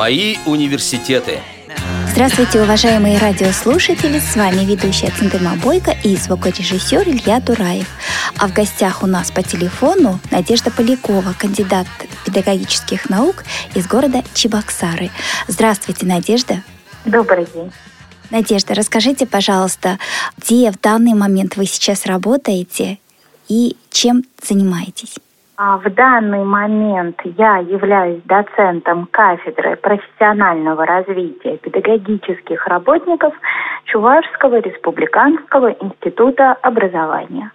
Мои университеты. Здравствуйте, уважаемые радиослушатели! С вами ведущая Центыма Бойко и звукорежиссер Илья Дураев. А в гостях у нас по телефону Надежда Полякова, кандидат педагогических наук из города Чебоксары. Здравствуйте, Надежда! Добрый день! Надежда, расскажите, пожалуйста, где в данный момент вы сейчас работаете и чем занимаетесь? А в данный момент я являюсь доцентом кафедры профессионального развития педагогических работников Чувашского республиканского института образования.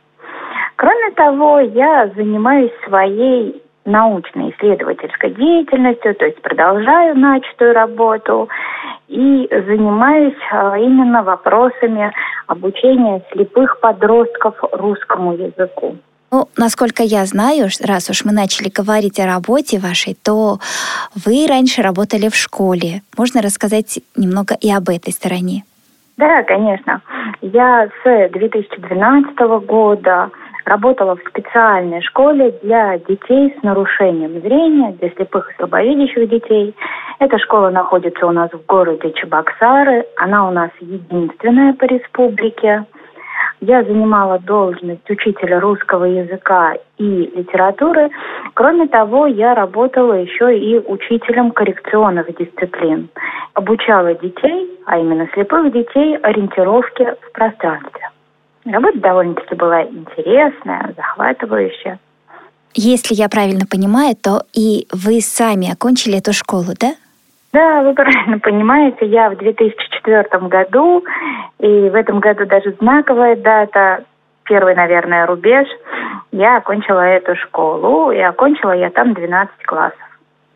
Кроме того, я занимаюсь своей научно-исследовательской деятельностью, то есть продолжаю начатую работу и занимаюсь а, именно вопросами обучения слепых подростков русскому языку. Ну, насколько я знаю, раз уж мы начали говорить о работе вашей, то вы раньше работали в школе. Можно рассказать немного и об этой стороне? Да, конечно. Я с 2012 года работала в специальной школе для детей с нарушением зрения, для слепых и слабовидящих детей. Эта школа находится у нас в городе Чебоксары. Она у нас единственная по республике. Я занимала должность учителя русского языка и литературы. Кроме того, я работала еще и учителем коррекционных дисциплин. Обучала детей, а именно слепых детей, ориентировке в пространстве. Работа довольно-таки была интересная, захватывающая. Если я правильно понимаю, то и вы сами окончили эту школу, да? Да, вы правильно понимаете, я в 2004 году, и в этом году даже знаковая дата, первый, наверное, рубеж, я окончила эту школу, и окончила я там 12 классов.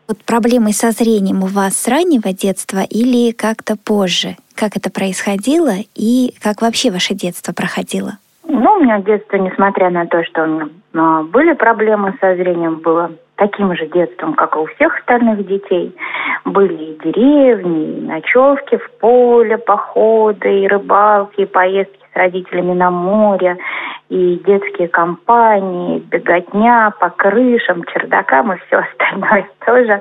Вот проблемы со зрением у вас с раннего детства или как-то позже? Как это происходило и как вообще ваше детство проходило? Ну, у меня детство, несмотря на то, что у меня а, были проблемы со зрением, было таким же детством, как и у всех остальных детей. Были и деревни, и ночевки в поле, походы, и рыбалки, и поездки с родителями на море, и детские компании, беготня по крышам, чердакам и все остальное тоже.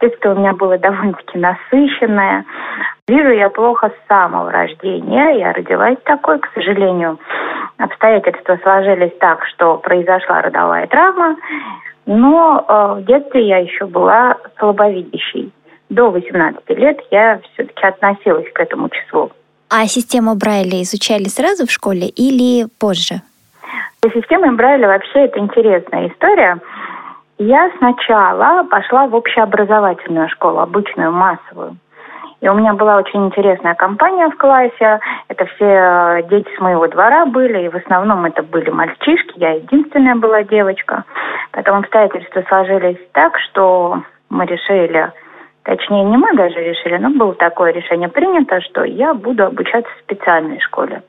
Детство у меня было довольно-таки насыщенное. Вижу я плохо с самого рождения. Я родилась такой, к сожалению. Обстоятельства сложились так, что произошла родовая травма, но э, в детстве я еще была слабовидящей. До 18 лет я все-таки относилась к этому числу. А систему Брайля изучали сразу в школе или позже? Система Брайля вообще это интересная история. Я сначала пошла в общеобразовательную школу, обычную, массовую. И у меня была очень интересная компания в классе. Это все э, дети с моего двора были, и в основном это были мальчишки. Я единственная была девочка. Потом обстоятельства сложились так, что мы решили, точнее не мы даже решили, но было такое решение принято, что я буду обучаться в специальной школе.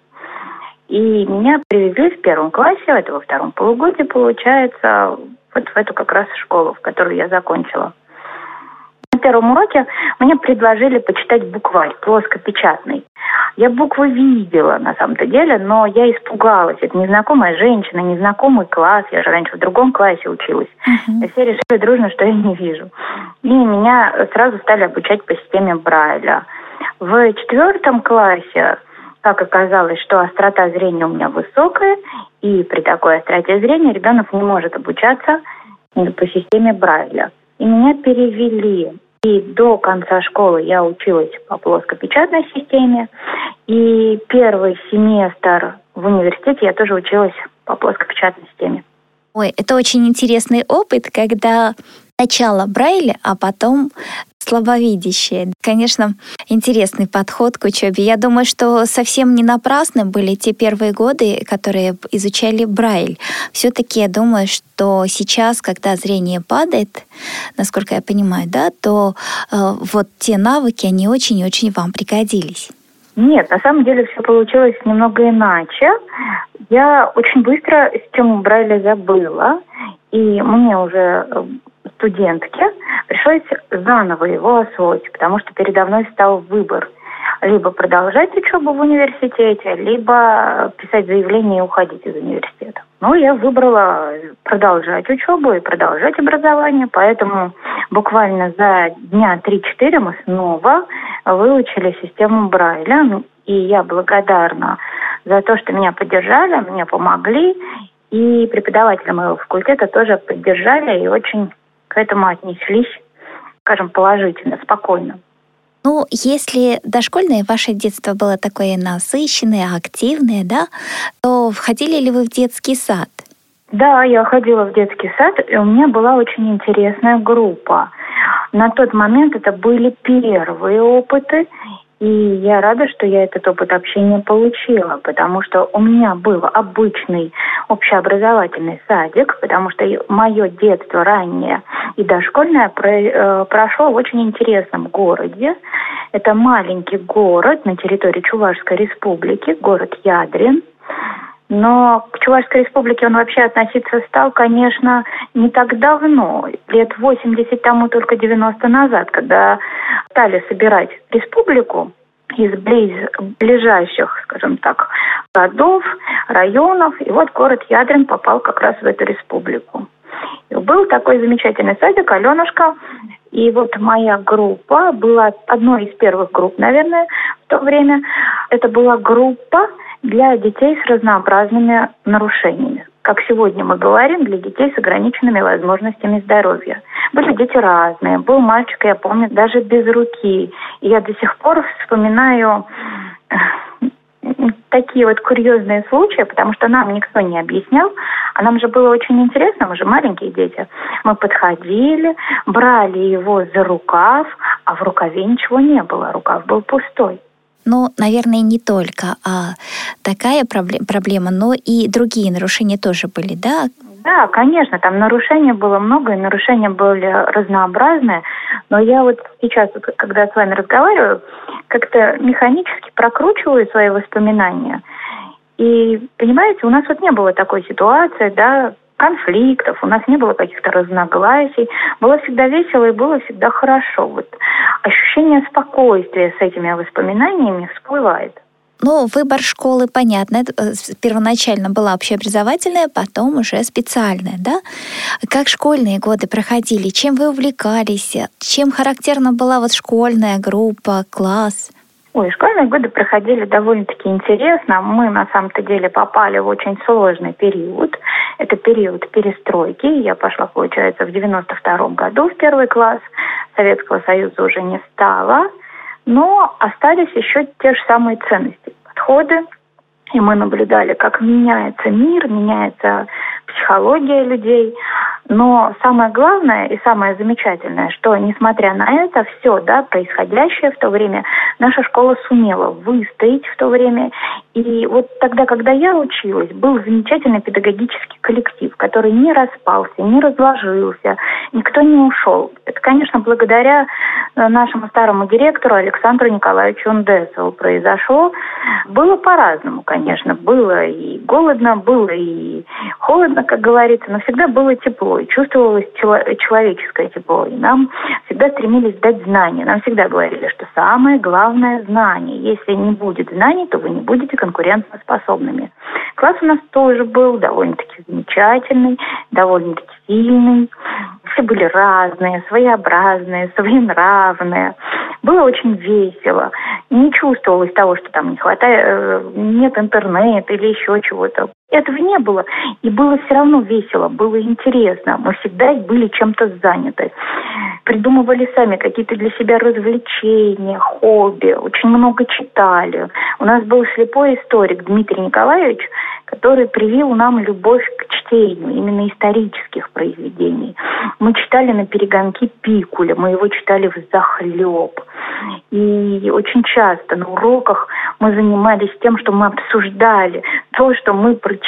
И меня привезли в первом классе, это во втором полугодии получается, вот в эту как раз школу, в которую я закончила первом уроке мне предложили почитать букварь плоскопечатный. Я буквы видела, на самом-то деле, но я испугалась. Это незнакомая женщина, незнакомый класс. Я же раньше в другом классе училась. Uh-huh. Все решили дружно, что я не вижу. И меня сразу стали обучать по системе Брайля. В четвертом классе как оказалось, что острота зрения у меня высокая, и при такой остроте зрения ребенок не может обучаться по системе Брайля. И меня перевели и до конца школы я училась по плоскопечатной системе. И первый семестр в университете я тоже училась по плоскопечатной системе. Ой, это очень интересный опыт, когда сначала Брайля, а потом слабовидящие. Конечно, интересный подход к учебе. Я думаю, что совсем не напрасны были те первые годы, которые изучали Брайль. Все-таки я думаю, что сейчас, когда зрение падает, насколько я понимаю, да, то э, вот те навыки, они очень-очень вам пригодились. Нет, на самом деле все получилось немного иначе. Я очень быстро систему Брайля забыла, и мне уже э, студентке пришлось заново его освоить, потому что передо мной стал выбор либо продолжать учебу в университете, либо писать заявление и уходить из университета. Ну, я выбрала продолжать учебу и продолжать образование, поэтому буквально за дня 3-4 мы снова выучили систему Брайля. И я благодарна за то, что меня поддержали, мне помогли. И преподаватели моего факультета тоже поддержали и очень к этому отнеслись, скажем, положительно, спокойно. Ну, если дошкольное ваше детство было такое насыщенное, активное, да, то входили ли вы в детский сад? Да, я ходила в детский сад, и у меня была очень интересная группа. На тот момент это были первые опыты, и я рада, что я этот опыт общения получила, потому что у меня был обычный общеобразовательный садик, потому что мое детство раннее и дошкольное э, прошло в очень интересном городе. Это маленький город на территории Чувашской республики, город Ядрин. Но к Чувашской республике он вообще относиться стал, конечно, не так давно, лет 80 тому только 90 назад, когда стали собирать республику из близ, ближайших, скажем так, городов, районов. И вот город Ядрин попал как раз в эту республику. И был такой замечательный садик «Аленушка». И вот моя группа была одной из первых групп, наверное, в то время. Это была группа для детей с разнообразными нарушениями. Как сегодня мы говорим, для детей с ограниченными возможностями здоровья. Были дети разные. Был мальчик, я помню, даже без руки. И я до сих пор вспоминаю э, такие вот курьезные случаи, потому что нам никто не объяснял, а нам же было очень интересно, мы же маленькие дети. Мы подходили, брали его за рукав, а в рукаве ничего не было, рукав был пустой. Ну, наверное, не только а такая проблема, но и другие нарушения тоже были, да? Да, конечно, там нарушений было много, и нарушения были разнообразные, но я вот сейчас, когда с вами разговариваю, как-то механически прокручиваю свои воспоминания. И, понимаете, у нас вот не было такой ситуации, да, конфликтов, у нас не было каких-то разногласий, было всегда весело и было всегда хорошо. Вот ощущение спокойствия с этими воспоминаниями всплывает. Ну, выбор школы, понятно, э, первоначально была общеобразовательная, потом уже специальная, да? Как школьные годы проходили? Чем вы увлекались? Чем характерна была вот школьная группа, класс? Ой, школьные годы проходили довольно-таки интересно. Мы на самом-то деле попали в очень сложный период. Это период перестройки. Я пошла, получается, в 92 году в первый класс. Советского Союза уже не стало. Но остались еще те же самые ценности, подходы. И мы наблюдали, как меняется мир, меняется психология людей. Но самое главное и самое замечательное, что несмотря на это все, да, происходящее в то время, наша школа сумела выстоять в то время. И вот тогда, когда я училась, был замечательный педагогический коллектив, который не распался, не разложился, никто не ушел. Это, конечно, благодаря э, нашему старому директору Александру Николаевичу Ундесову произошло. Было по-разному, конечно. Было и голодно, было и холодно, как говорится, но всегда было тепло, и чувствовалось человеческое тепло. И нам всегда стремились дать знания. Нам всегда говорили, что самое главное – знание. Если не будет знаний, то вы не будете конкурентоспособными. Класс у нас тоже был довольно-таки замечательный, довольно-таки сильный. Все были разные, своеобразные, своенравные. Было очень весело. Не чувствовалось того, что там не хватает, э, нет интернета или еще чего-то. Этого не было. И было все равно весело, было интересно. Мы всегда были чем-то заняты. Придумывали сами какие-то для себя развлечения, хобби. Очень много читали. У нас был слепой историк Дмитрий Николаевич, который привил нам любовь к чтению, именно исторических произведений. Мы читали на перегонки Пикуля, мы его читали в захлеб. И очень часто на уроках мы занимались тем, что мы обсуждали то, что мы прочитали.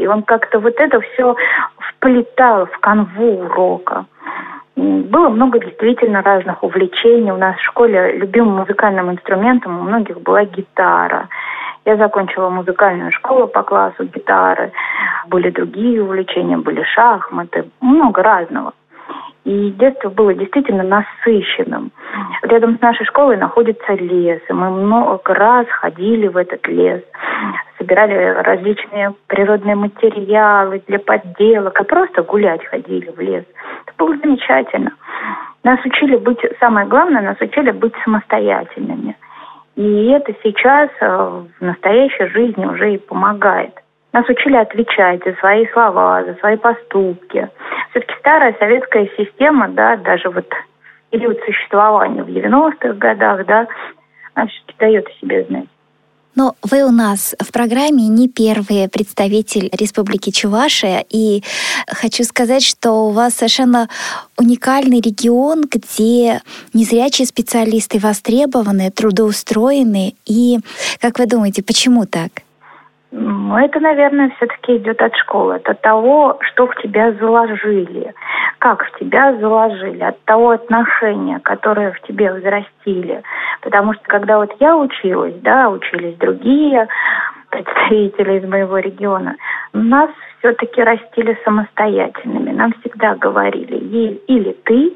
И он как-то вот это все вплетал в канву урока. Было много действительно разных увлечений. У нас в школе любимым музыкальным инструментом у многих была гитара. Я закончила музыкальную школу по классу гитары. Были другие увлечения, были шахматы, много разного. И детство было действительно насыщенным. Рядом с нашей школой находится лес, и мы много раз ходили в этот лес, собирали различные природные материалы для подделок, и просто гулять ходили в лес. Это было замечательно. Нас учили быть, самое главное, нас учили быть самостоятельными. И это сейчас э, в настоящей жизни уже и помогает. Нас учили отвечать за свои слова, за свои поступки. Все-таки старая советская система, да, даже вот период существования в 90-х годах, да, она все-таки дает о себе знать. Но вы у нас в программе не первый представитель Республики Чувашия, и хочу сказать, что у вас совершенно уникальный регион, где незрячие специалисты востребованы, трудоустроены. И как вы думаете, почему так? Ну, это, наверное, все-таки идет от школы, от того, что в тебя заложили, как в тебя заложили, от того отношения, которое в тебе взрастили. Потому что когда вот я училась, да, учились другие представители из моего региона, нас все-таки растили самостоятельными. Нам всегда говорили, или ты,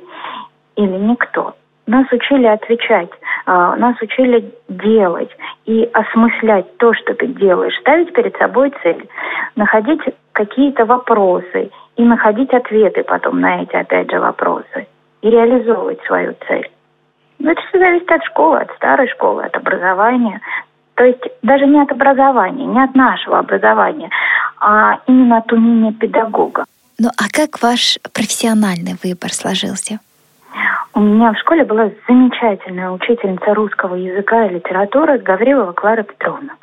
или никто. Нас учили отвечать, нас учили делать и осмыслять то, что ты делаешь, ставить перед собой цель, находить какие-то вопросы и находить ответы потом на эти, опять же, вопросы и реализовывать свою цель. Но это все зависит от школы, от старой школы, от образования. То есть даже не от образования, не от нашего образования, а именно от умения педагога. Ну а как ваш профессиональный выбор сложился? У меня в школе была замечательная учительница русского языка и литературы Гаврилова Клара Петровна.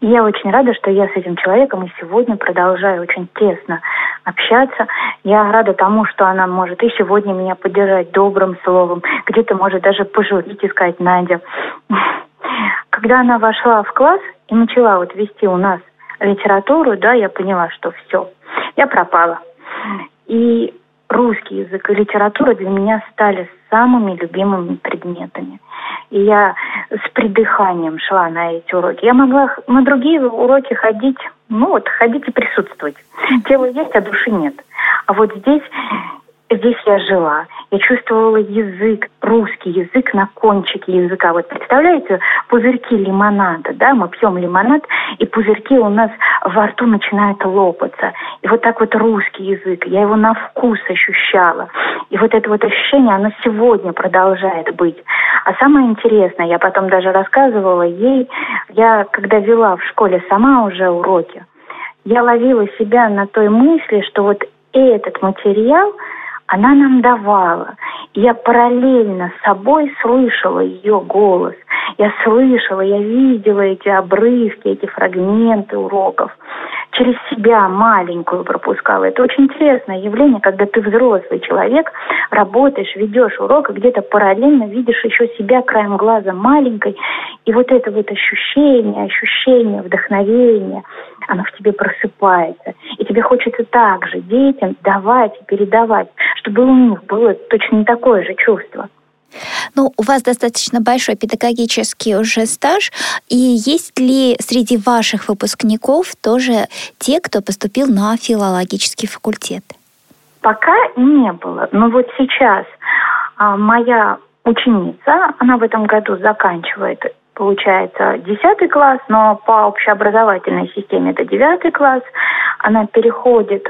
И я очень рада, что я с этим человеком и сегодня продолжаю очень тесно общаться. Я рада тому, что она может и сегодня меня поддержать добрым словом, где-то может даже пожурить и сказать «Надя». Когда она вошла в класс и начала вот вести у нас литературу, да, я поняла, что все, я пропала. И русский язык и литература для меня стали самыми любимыми предметами. И я с придыханием шла на эти уроки. Я могла на другие уроки ходить, ну вот, ходить и присутствовать. Тело есть, а души нет. А вот здесь Здесь я жила. Я чувствовала язык, русский язык на кончике языка. Вот представляете, пузырьки лимонада, да, мы пьем лимонад, и пузырьки у нас во рту начинают лопаться. И вот так вот русский язык, я его на вкус ощущала. И вот это вот ощущение, оно сегодня продолжает быть. А самое интересное, я потом даже рассказывала ей, я когда вела в школе сама уже уроки, я ловила себя на той мысли, что вот этот материал – она нам давала. я параллельно с собой слышала ее голос. Я слышала, я видела эти обрывки, эти фрагменты уроков. Через себя маленькую пропускала. Это очень интересное явление, когда ты взрослый человек, работаешь, ведешь урок, и где-то параллельно видишь еще себя краем глаза маленькой. И вот это вот ощущение, ощущение вдохновения, оно в тебе просыпается. И тебе хочется также детям давать и передавать, чтобы у них было точно такое же чувство. Ну, у вас достаточно большой педагогический уже стаж, и есть ли среди ваших выпускников тоже те, кто поступил на филологический факультет? Пока не было, но вот сейчас а, моя ученица, она в этом году заканчивает получается, 10 класс, но по общеобразовательной системе это 9 класс. Она переходит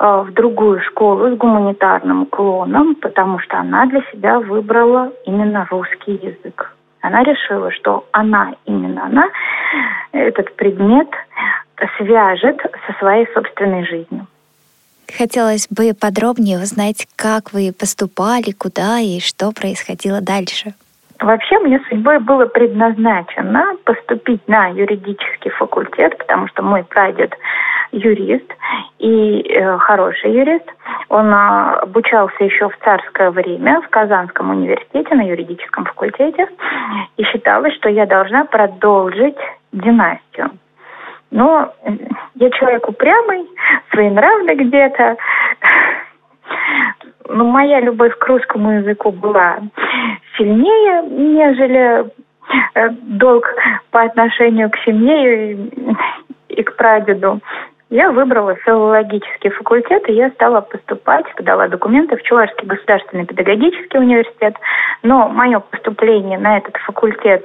в другую школу с гуманитарным уклоном, потому что она для себя выбрала именно русский язык. Она решила, что она, именно она, этот предмет свяжет со своей собственной жизнью. Хотелось бы подробнее узнать, как вы поступали, куда и что происходило дальше. Вообще мне судьбой было предназначено поступить на юридический факультет, потому что мой прадед юрист и э, хороший юрист. Он э, обучался еще в царское время в Казанском университете на юридическом факультете и считалось, что я должна продолжить династию. Но я человек упрямый, своенравный где-то. Но моя любовь к русскому языку была сильнее, нежели э, долг по отношению к семье и, и к прадеду. Я выбрала филологический факультет, и я стала поступать, подала документы в Чувашский государственный педагогический университет. Но мое поступление на этот факультет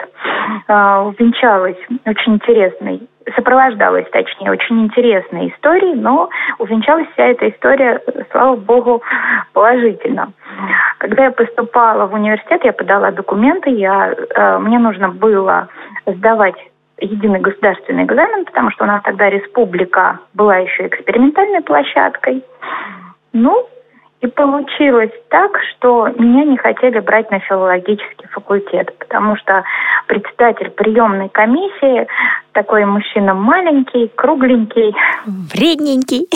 э, увенчалось очень интересной, сопровождалось, точнее, очень интересной историей, но увенчалась вся эта история, слава богу, положительно. Когда я поступала в университет, я подала документы, я, э, мне нужно было сдавать единый государственный экзамен, потому что у нас тогда республика была еще экспериментальной площадкой. Ну, и получилось так, что меня не хотели брать на филологический факультет, потому что председатель приемной комиссии, такой мужчина маленький, кругленький. Вредненький.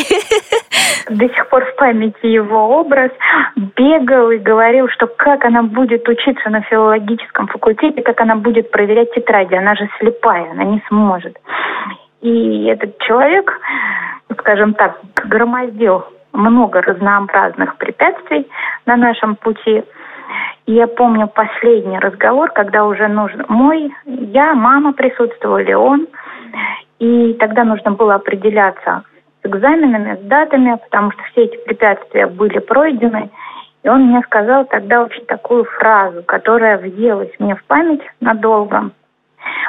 До сих пор в памяти его образ. Бегал и говорил, что как она будет учиться на филологическом факультете, как она будет проверять тетради. Она же слепая, она не сможет. И этот человек, скажем так, громоздил много разнообразных препятствий на нашем пути. И я помню последний разговор, когда уже нужно мой, я, мама присутствовали, он. И тогда нужно было определяться с экзаменами, с датами, потому что все эти препятствия были пройдены. И он мне сказал тогда очень такую фразу, которая въелась мне в память надолго.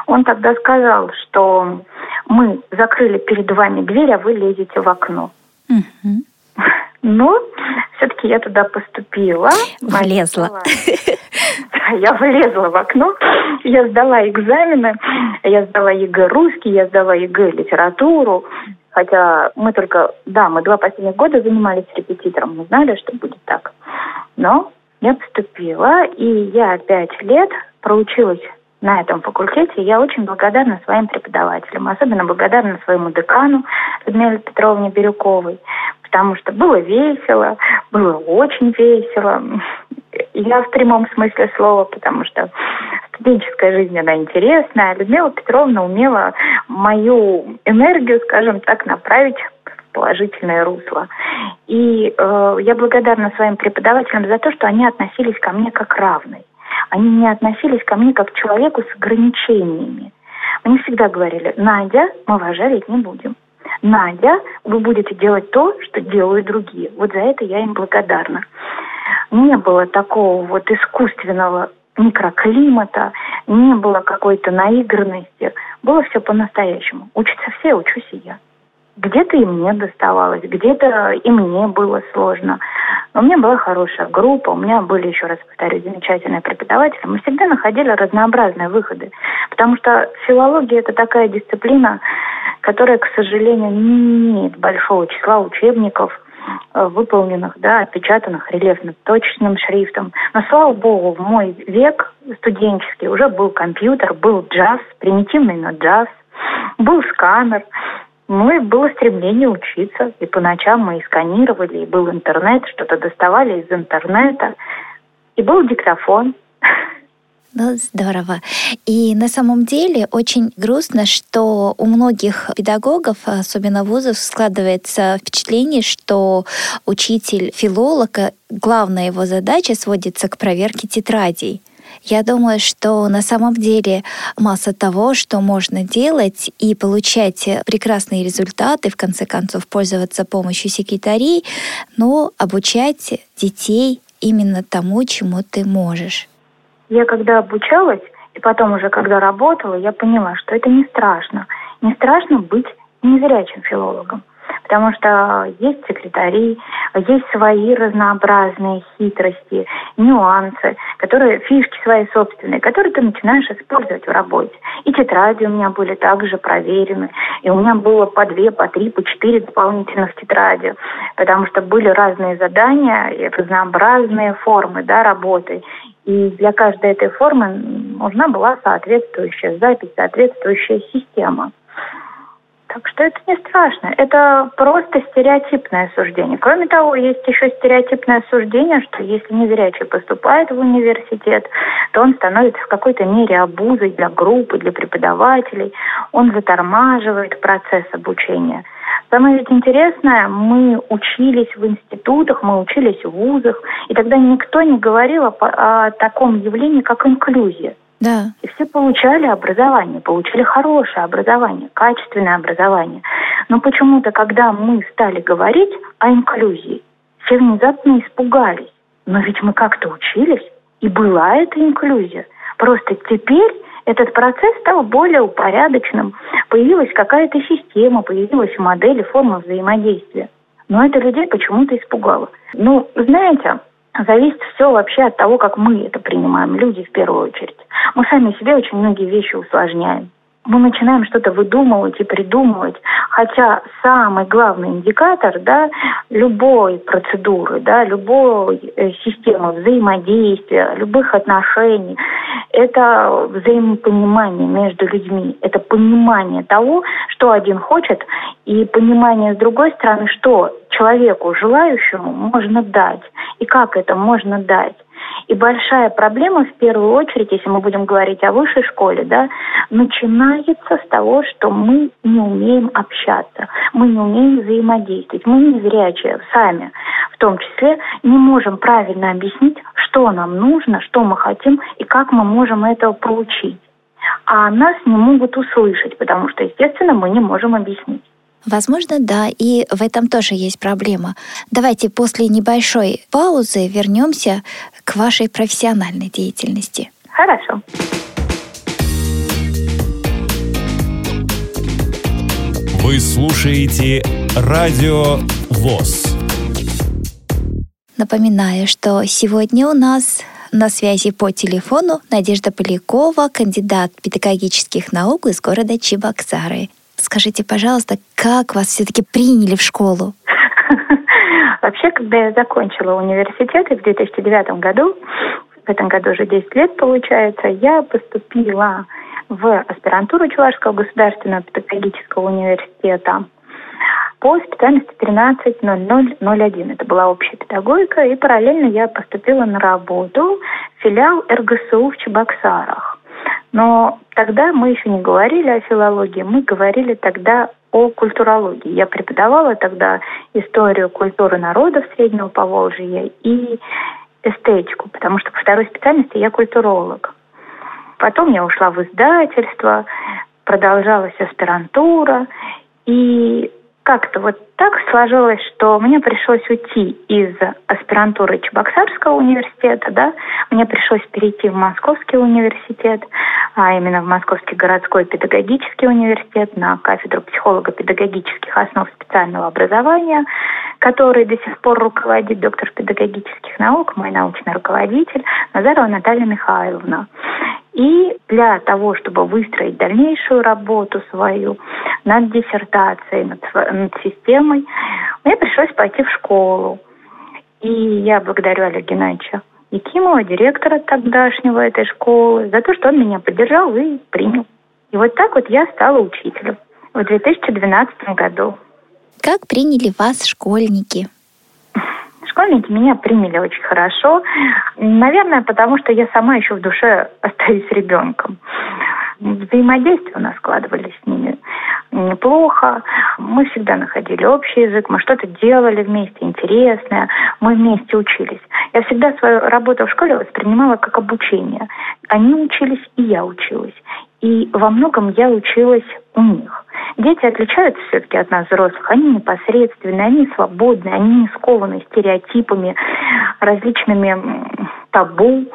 Он тогда сказал, что мы закрыли перед вами дверь, а вы лезете в окно. Угу. Но все-таки я туда поступила. Влезла. Я влезла в окно, я сдала экзамены, я сдала ЕГЭ русский, я сдала ЕГЭ литературу, хотя мы только, да, мы два последних года занимались репетитором, мы знали, что будет так. Но я поступила, и я пять лет проучилась на этом факультете. Я очень благодарна своим преподавателям, особенно благодарна своему декану Людмиле Петровне Бирюковой, потому что было весело, было очень весело. Я в прямом смысле слова, потому что студенческая жизнь, она интересная. Людмила Петровна умела мою энергию, скажем так, направить в положительное русло. И э, я благодарна своим преподавателям за то, что они относились ко мне как равной. Они не относились ко мне как к человеку с ограничениями. Мне всегда говорили, Надя, мы вас жарить не будем. Надя, вы будете делать то, что делают другие. Вот за это я им благодарна. Не было такого вот искусственного микроклимата, не было какой-то наигранности. Было все по-настоящему. Учатся все, учусь и я. Где-то и мне доставалось, где-то и мне было сложно. Но у меня была хорошая группа, у меня были, еще раз повторю, замечательные преподаватели. Мы всегда находили разнообразные выходы. Потому что филология – это такая дисциплина, которая, к сожалению, не имеет большого числа учебников, э, выполненных, да, отпечатанных рельефно точным шрифтом. Но, слава богу, в мой век студенческий уже был компьютер, был джаз, примитивный, но джаз, был сканер, ну и было стремление учиться. И по ночам мы и сканировали, и был интернет, что-то доставали из интернета. И был диктофон. Ну, здорово. И на самом деле очень грустно, что у многих педагогов, особенно вузов, складывается впечатление, что учитель-филолог, главная его задача сводится к проверке тетрадей. Я думаю, что на самом деле масса того, что можно делать и получать прекрасные результаты, в конце концов пользоваться помощью секретарей, но обучать детей именно тому, чему ты можешь. Я когда обучалась, и потом уже когда работала, я поняла, что это не страшно. Не страшно быть незрячим филологом. Потому что есть секретари, есть свои разнообразные хитрости, нюансы, которые, фишки свои собственные, которые ты начинаешь использовать в работе. И тетради у меня были также проверены. И у меня было по две, по три, по четыре дополнительных тетради. Потому что были разные задания и разнообразные формы да, работы. И для каждой этой формы нужна была соответствующая запись, соответствующая система. Так что это не страшно. Это просто стереотипное суждение. Кроме того, есть еще стереотипное суждение, что если незрячий поступает в университет, то он становится в какой-то мере обузой для группы, для преподавателей. Он затормаживает процесс обучения. Самое ведь интересное, мы учились в институтах, мы учились в вузах, и тогда никто не говорил о, о таком явлении, как инклюзия. Да. И все получали образование, получили хорошее образование, качественное образование. Но почему-то, когда мы стали говорить о инклюзии, все внезапно испугались. Но ведь мы как-то учились, и была эта инклюзия. Просто теперь этот процесс стал более упорядоченным. Появилась какая-то система, появилась модель и форма взаимодействия. Но это людей почему-то испугало. Ну, знаете, зависит все вообще от того, как мы это принимаем, люди в первую очередь. Мы сами себе очень многие вещи усложняем мы начинаем что-то выдумывать и придумывать, хотя самый главный индикатор да, любой процедуры, да, любой э, системы взаимодействия, любых отношений, это взаимопонимание между людьми, это понимание того, что один хочет, и понимание с другой стороны, что человеку, желающему, можно дать, и как это можно дать. И большая проблема, в первую очередь, если мы будем говорить о высшей школе, да, начинается с того, что мы не умеем общаться, мы не умеем взаимодействовать, мы не зрячие сами, в том числе не можем правильно объяснить, что нам нужно, что мы хотим и как мы можем это получить. А нас не могут услышать, потому что, естественно, мы не можем объяснить. Возможно, да, и в этом тоже есть проблема. Давайте после небольшой паузы вернемся к вашей профессиональной деятельности. Хорошо. Вы слушаете Радио ВОЗ. Напоминаю, что сегодня у нас на связи по телефону Надежда Полякова, кандидат педагогических наук из города Чебоксары. Скажите, пожалуйста, как вас все-таки приняли в школу? Вообще, когда я закончила университет в 2009 году, в этом году уже 10 лет получается, я поступила в аспирантуру Чувашского государственного педагогического университета по специальности 13.00.01. Это была общая педагогика, и параллельно я поступила на работу в филиал РГСУ в Чебоксарах. Но тогда мы еще не говорили о филологии, мы говорили тогда о культурологии. Я преподавала тогда историю культуры народов Среднего Поволжья и эстетику, потому что по второй специальности я культуролог. Потом я ушла в издательство, продолжалась аспирантура, и как-то вот так сложилось, что мне пришлось уйти из аспирантуры Чебоксарского университета, да, мне пришлось перейти в Московский университет, а именно в Московский городской педагогический университет на кафедру психолого-педагогических основ специального образования, который до сих пор руководит доктор педагогических наук, мой научный руководитель Назарова Наталья Михайловна. И для того, чтобы выстроить дальнейшую работу свою над диссертацией, над, над системой, мне пришлось пойти в школу. И я благодарю Олега Геннадьевича Якимова, директора тогдашнего этой школы, за то, что он меня поддержал и принял. И вот так вот я стала учителем в 2012 году. Как приняли вас школьники? Школьники меня приняли очень хорошо. Наверное, потому что я сама еще в душе остаюсь ребенком. Взаимодействие у нас складывались с ними неплохо. Мы всегда находили общий язык, мы что-то делали вместе интересное, мы вместе учились. Я всегда свою работу в школе воспринимала как обучение. Они учились, и я училась. И во многом я училась у них. Дети отличаются все-таки от нас, взрослых. Они непосредственные, они свободны, они не скованы стереотипами, различными табу.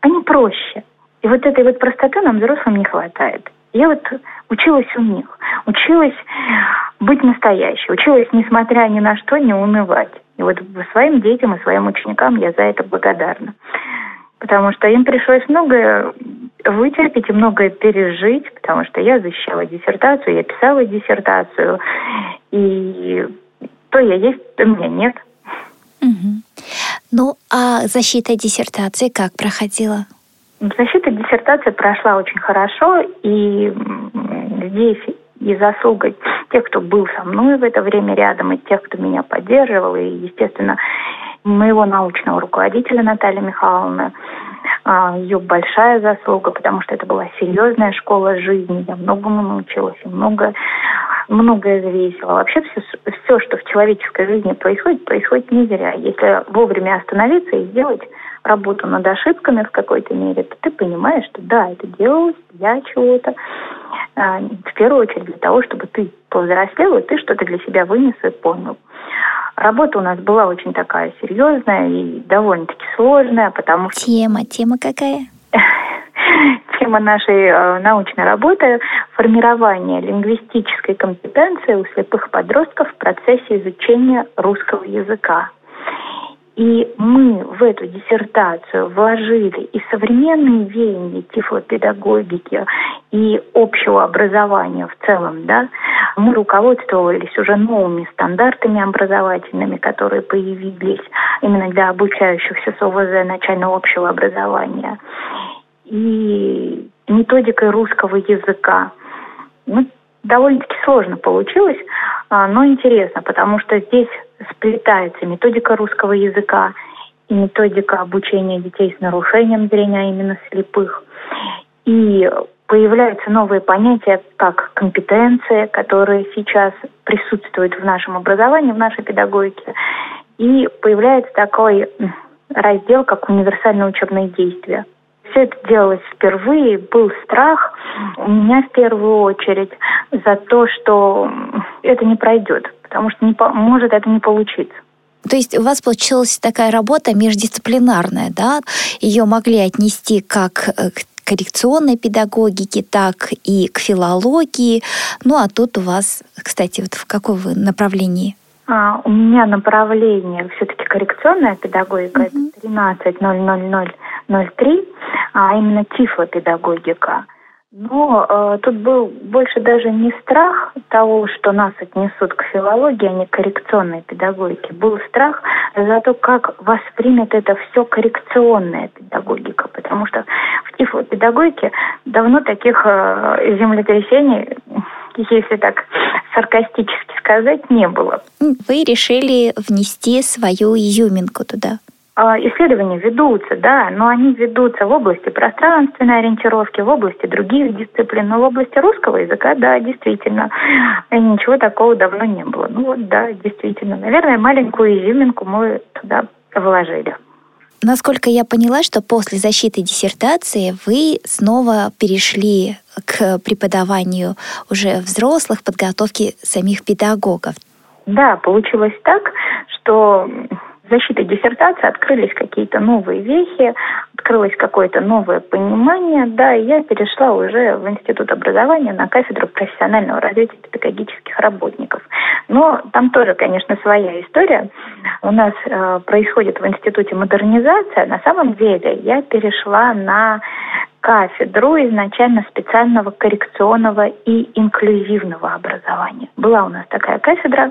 Они проще. И вот этой вот простоты нам, взрослым, не хватает. Я вот училась у них, училась быть настоящей, училась, несмотря ни на что, не унывать. И вот своим детям и своим ученикам я за это благодарна. Потому что им пришлось многое вытерпеть и многое пережить, потому что я защищала диссертацию, я писала диссертацию, и то я есть, то меня нет. Угу. Ну, а защита диссертации как проходила? Защита диссертации прошла очень хорошо, и здесь и заслуга тех, кто был со мной в это время рядом, и тех, кто меня поддерживал, и, естественно, моего научного руководителя Натальи Михайловны, а, ее большая заслуга, потому что это была серьезная школа жизни. Я многому научилась и много, многое взвесила. Вообще все, все, что в человеческой жизни происходит, происходит не зря. Если вовремя остановиться и сделать работу над ошибками в какой-то мере, то ты понимаешь, что да, это делалось для чего-то. А, в первую очередь для того, чтобы ты повзрослел, и ты что-то для себя вынес и понял. Работа у нас была очень такая серьезная и довольно-таки сложная, потому что... Тема, тема какая? Тема нашей э, научной работы – формирование лингвистической компетенции у слепых подростков в процессе изучения русского языка. И мы в эту диссертацию вложили и современные веяния тифлопедагогики, и общего образования в целом. Да? Мы руководствовались уже новыми стандартами образовательными, которые появились именно для обучающихся с ОВЗ начального общего образования. И методикой русского языка. Ну, довольно-таки сложно получилось, а, но интересно, потому что здесь сплетается методика русского языка и методика обучения детей с нарушением зрения, а именно слепых. И появляются новые понятия, как компетенции, которые сейчас присутствуют в нашем образовании, в нашей педагогике. И появляется такой раздел, как универсальное учебное действие. Все это делалось впервые, был страх у меня в первую очередь за то, что это не пройдет потому что не, может это не получиться. То есть у вас получилась такая работа междисциплинарная, да? Ее могли отнести как э, к коррекционной педагогике, так и к филологии. Ну а тут у вас, кстати, вот в каком вы направлении? А, у меня направление все-таки коррекционная педагогика, mm-hmm. это 13.00003, а именно тифлопедагогика. Но э, тут был больше даже не страх того, что нас отнесут к филологии, а не к коррекционной педагогике. Был страх за то, как воспримет это все коррекционная педагогика. Потому что в тифлопедагогике давно таких э, землетрясений если так саркастически сказать, не было. Вы решили внести свою изюминку туда? А, исследования ведутся, да, но они ведутся в области пространственной ориентировки, в области других дисциплин, но в области русского языка, да, действительно, ничего такого давно не было. Ну вот, да, действительно. Наверное, маленькую изюминку мы туда вложили. Насколько я поняла, что после защиты диссертации вы снова перешли к преподаванию уже взрослых, подготовки самих педагогов. Да, получилось так, что защитой диссертации открылись какие-то новые вехи, открылось какое-то новое понимание, да, и я перешла уже в Институт образования на кафедру профессионального развития педагогических работников. Но там тоже, конечно, своя история. У нас э, происходит в институте модернизация. На самом деле я перешла на кафедру изначально специального коррекционного и инклюзивного образования. Была у нас такая кафедра,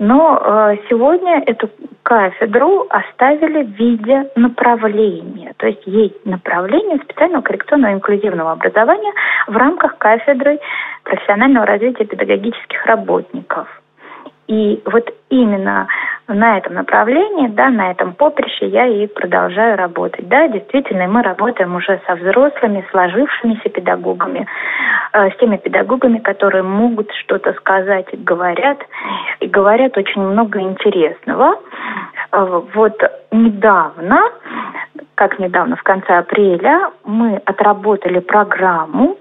но э, сегодня эту кафедру оставили в виде направления. То есть есть направление специального коррекционного инклюзивного образования в рамках кафедры профессионального развития педагогических работников. И вот именно на этом направлении, да, на этом поприще я и продолжаю работать. Да, действительно, мы работаем уже со взрослыми, сложившимися педагогами, э, с теми педагогами, которые могут что-то сказать, говорят, и говорят очень много интересного. Э, вот недавно, как недавно, в конце апреля, мы отработали программу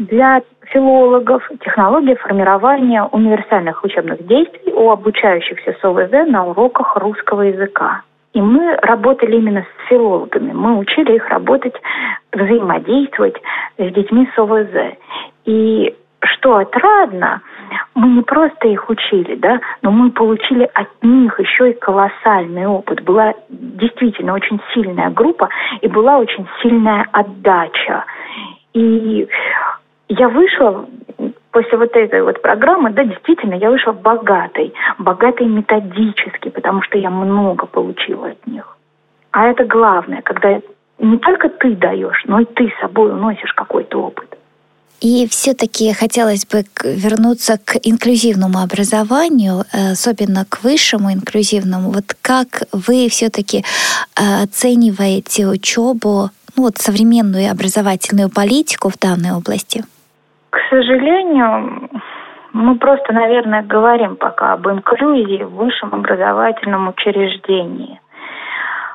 для филологов, технология формирования универсальных учебных действий у обучающихся с ОВЗ на уроках русского языка. И мы работали именно с филологами. Мы учили их работать, взаимодействовать с детьми с ОВЗ. И что отрадно, мы не просто их учили, да, но мы получили от них еще и колоссальный опыт. Была действительно очень сильная группа и была очень сильная отдача. И я вышла после вот этой вот программы, да, действительно, я вышла богатой, богатой методически, потому что я много получила от них. А это главное, когда не только ты даешь, но и ты с собой уносишь какой-то опыт. И все-таки хотелось бы вернуться к инклюзивному образованию, э, особенно к высшему инклюзивному. Вот как вы все-таки э, оцениваете учебу, ну вот современную образовательную политику в данной области? К сожалению, мы просто, наверное, говорим пока об инклюзии в высшем образовательном учреждении.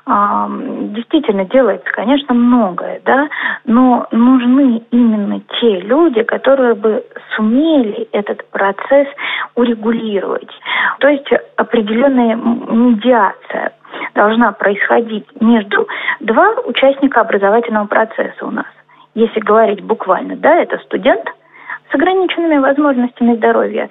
Действительно, делается, конечно, многое, да, но нужны именно те люди, которые бы сумели этот процесс урегулировать. То есть определенная медиация должна происходить между два участника образовательного процесса у нас. Если говорить буквально, да, это студент – с ограниченными возможностями здоровья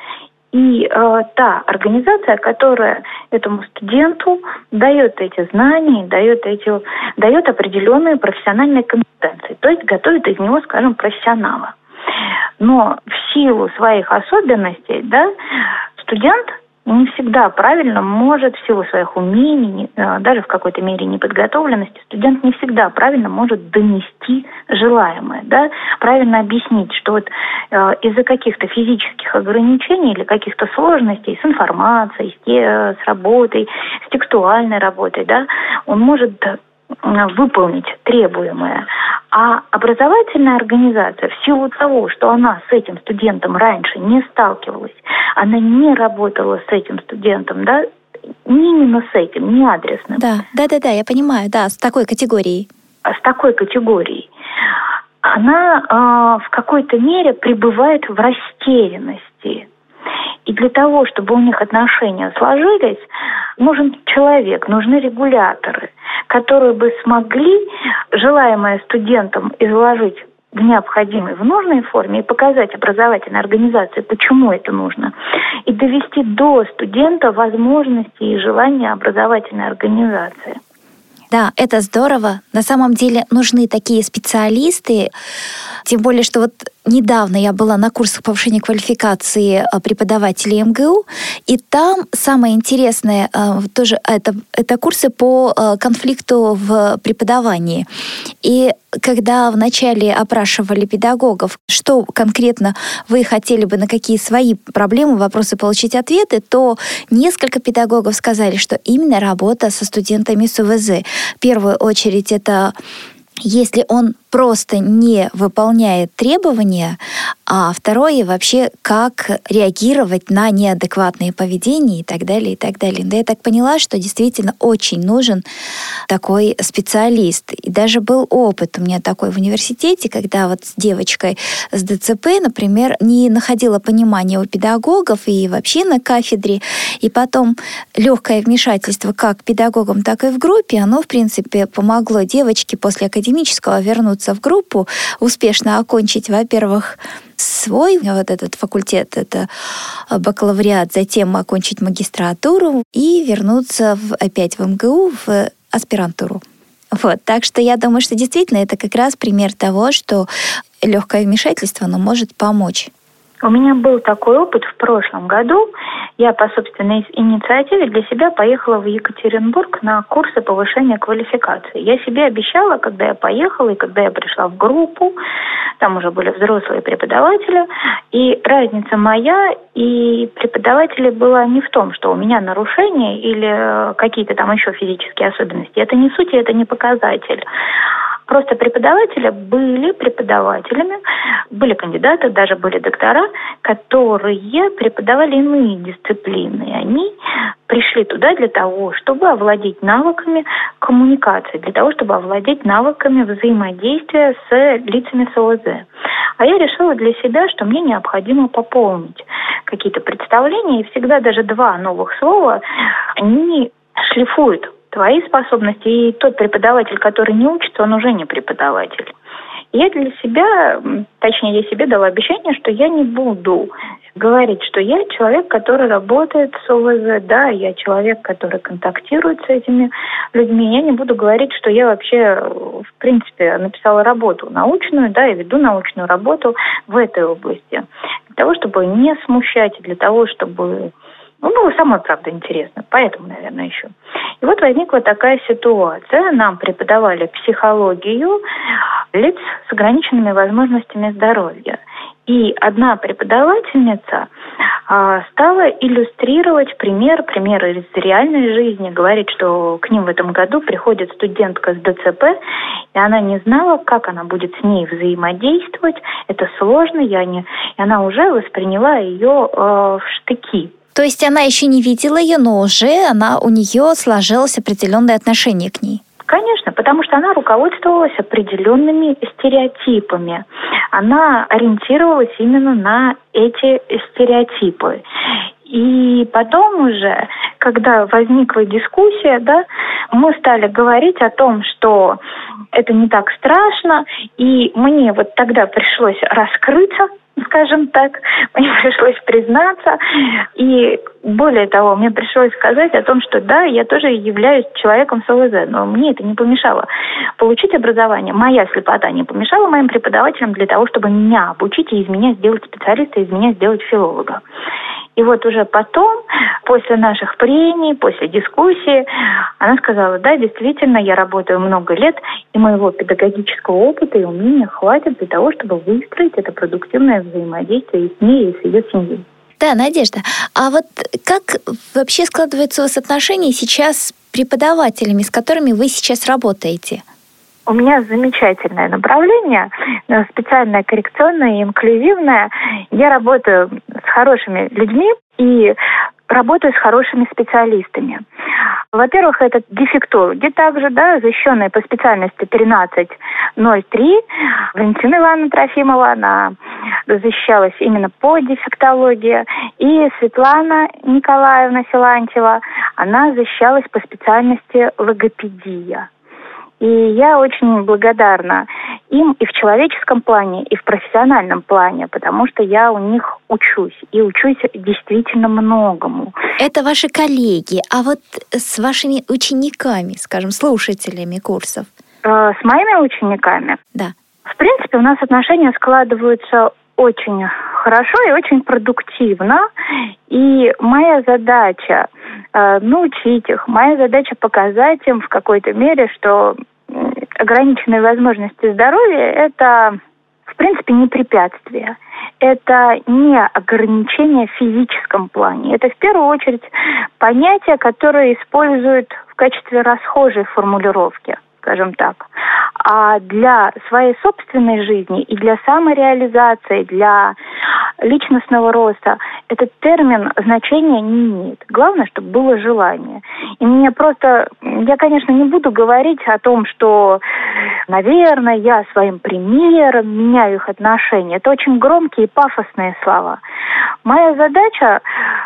и э, та организация, которая этому студенту дает эти знания, дает, эти, дает определенные профессиональные компетенции, то есть готовит из него, скажем, профессионала. Но в силу своих особенностей, да, студент не всегда правильно может в силу своих умений, э, даже в какой-то мере неподготовленности, студент не всегда правильно может донести желаемое, да, правильно объяснить, что вот э, из-за каких-то физических ограничений или каких-то сложностей с информацией, с, с работой, с текстуальной работой, да, он может выполнить требуемое. А образовательная организация в силу того, что она с этим студентом раньше не сталкивалась, она не работала с этим студентом, да, не именно с этим, не адресным. Да, да, да, да, я понимаю, да, с такой категорией. С такой категорией. Она э, в какой-то мере пребывает в растерянности. И для того, чтобы у них отношения сложились, нужен человек, нужны регуляторы, которые бы смогли желаемое студентам изложить в необходимой, в нужной форме и показать образовательной организации, почему это нужно, и довести до студента возможности и желания образовательной организации. Да, это здорово. На самом деле нужны такие специалисты, тем более, что вот недавно я была на курсах повышения квалификации э, преподавателей МГУ, и там самое интересное э, тоже это, это курсы по э, конфликту в преподавании. И когда вначале опрашивали педагогов, что конкретно вы хотели бы, на какие свои проблемы, вопросы получить ответы, то несколько педагогов сказали, что именно работа со студентами с УВЗ. В первую очередь это если он просто не выполняет требования, а второе вообще, как реагировать на неадекватное поведение и так далее, и так далее. Да я так поняла, что действительно очень нужен такой специалист. И даже был опыт у меня такой в университете, когда вот с девочкой с ДЦП, например, не находила понимания у педагогов и вообще на кафедре, и потом легкое вмешательство как педагогам, так и в группе, оно, в принципе, помогло девочке после академического вернуться в группу, успешно окончить, во-первых, свой вот этот факультет, это бакалавриат, затем окончить магистратуру и вернуться в, опять в МГУ в аспирантуру. Вот, так что я думаю, что действительно это как раз пример того, что легкое вмешательство, оно может помочь. У меня был такой опыт в прошлом году. Я по собственной инициативе для себя поехала в Екатеринбург на курсы повышения квалификации. Я себе обещала, когда я поехала и когда я пришла в группу, там уже были взрослые преподаватели, и разница моя и преподавателей была не в том, что у меня нарушения или какие-то там еще физические особенности. Это не суть, это не показатель. Просто преподаватели были преподавателями, были кандидаты, даже были доктора, которые преподавали иные дисциплины. Они пришли туда для того, чтобы овладеть навыками коммуникации, для того, чтобы овладеть навыками взаимодействия с лицами СОЗ. А я решила для себя, что мне необходимо пополнить какие-то представления, и всегда даже два новых слова, они шлифуют твои способности, и тот преподаватель, который не учится, он уже не преподаватель. Я для себя, точнее, я себе дала обещание, что я не буду говорить, что я человек, который работает с ОВЗ, да, я человек, который контактирует с этими людьми. Я не буду говорить, что я вообще, в принципе, написала работу научную, да, и веду научную работу в этой области. Для того, чтобы не смущать, для того, чтобы ну, было самое, правда, интересно. Поэтому, наверное, еще. И вот возникла такая ситуация. Нам преподавали психологию лиц с ограниченными возможностями здоровья. И одна преподавательница а, стала иллюстрировать пример, примеры из реальной жизни, говорит, что к ним в этом году приходит студентка с ДЦП, и она не знала, как она будет с ней взаимодействовать. Это сложно, я не... и она уже восприняла ее э, в штыки. То есть она еще не видела ее, но уже она, у нее сложилось определенное отношение к ней. Конечно, потому что она руководствовалась определенными стереотипами. Она ориентировалась именно на эти стереотипы. И потом уже, когда возникла дискуссия, да, мы стали говорить о том, что это не так страшно, и мне вот тогда пришлось раскрыться скажем так. Мне пришлось признаться. И более того, мне пришлось сказать о том, что да, я тоже являюсь человеком с ОВЗ, но мне это не помешало получить образование. Моя слепота не помешала моим преподавателям для того, чтобы меня обучить и из меня сделать специалиста, из меня сделать филолога. И вот уже потом, после наших прений, после дискуссии, она сказала, да, действительно, я работаю много лет, и моего педагогического опыта и умения хватит для того, чтобы выстроить это продуктивное взаимодействие и с ней, и с ее семьей. Да, Надежда. А вот как вообще складываются у вас отношения сейчас с преподавателями, с которыми вы сейчас работаете? У меня замечательное направление, э, специальное коррекционное и инклюзивное. Я работаю с хорошими людьми и работаю с хорошими специалистами. Во-первых, это дефектологи также, да, защищенные по специальности 1303. Валентина Ивановна Трофимова, она защищалась именно по дефектологии. И Светлана Николаевна Силантьева, она защищалась по специальности логопедия. И я очень благодарна им и в человеческом плане, и в профессиональном плане, потому что я у них учусь, и учусь действительно многому. Это ваши коллеги, а вот с вашими учениками, скажем, слушателями курсов? Э, с моими учениками? Да. В принципе, у нас отношения складываются очень хорошо и очень продуктивно. И моя задача э, научить их, моя задача показать им в какой-то мере, что ограниченные возможности здоровья – это, в принципе, не препятствие. Это не ограничение в физическом плане. Это, в первую очередь, понятие, которое используют в качестве расхожей формулировки скажем так. А для своей собственной жизни и для самореализации, для личностного роста этот термин значения не имеет. Главное, чтобы было желание. И мне просто, я, конечно, не буду говорить о том, что, наверное, я своим примером меняю их отношения. Это очень громкие и пафосные слова. Моя задача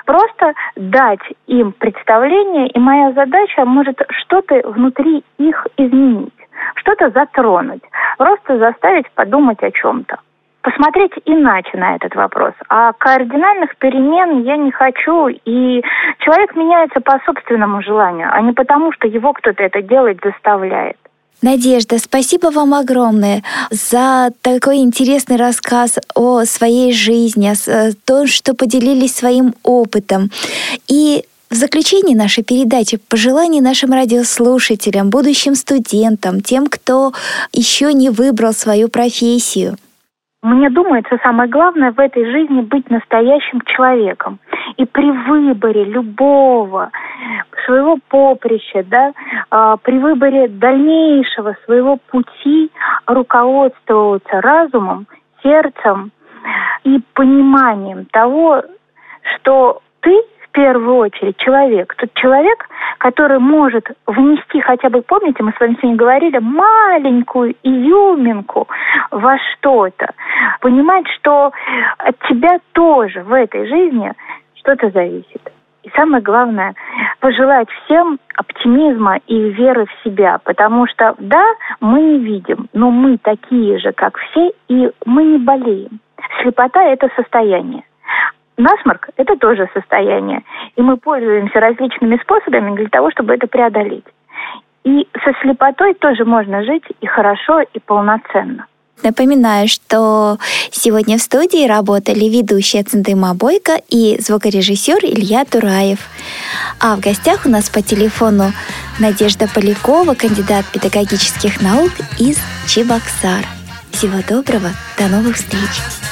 просто дать им представление, и моя задача может что-то внутри их изменить, что-то затронуть, просто заставить подумать о чем-то посмотреть иначе на этот вопрос. А кардинальных перемен я не хочу, и человек меняется по собственному желанию, а не потому, что его кто-то это делать заставляет. Надежда, спасибо вам огромное за такой интересный рассказ о своей жизни, о э, том, что поделились своим опытом. И в заключении нашей передачи пожелания нашим радиослушателям, будущим студентам, тем, кто еще не выбрал свою профессию – мне думается, самое главное в этой жизни быть настоящим человеком. И при выборе любого своего поприща, да, э, при выборе дальнейшего своего пути руководствоваться разумом, сердцем и пониманием того, что ты первую очередь человек. Тот человек, который может внести хотя бы, помните, мы с вами сегодня говорили, маленькую изюминку во что-то. Понимать, что от тебя тоже в этой жизни что-то зависит. И самое главное, пожелать всем оптимизма и веры в себя, потому что, да, мы не видим, но мы такие же, как все, и мы не болеем. Слепота – это состояние. Насморк – это тоже состояние, и мы пользуемся различными способами для того, чтобы это преодолеть. И со слепотой тоже можно жить и хорошо, и полноценно. Напоминаю, что сегодня в студии работали ведущая Центыма Бойко и звукорежиссер Илья Тураев. А в гостях у нас по телефону Надежда Полякова, кандидат педагогических наук из Чебоксар. Всего доброго, до новых встреч!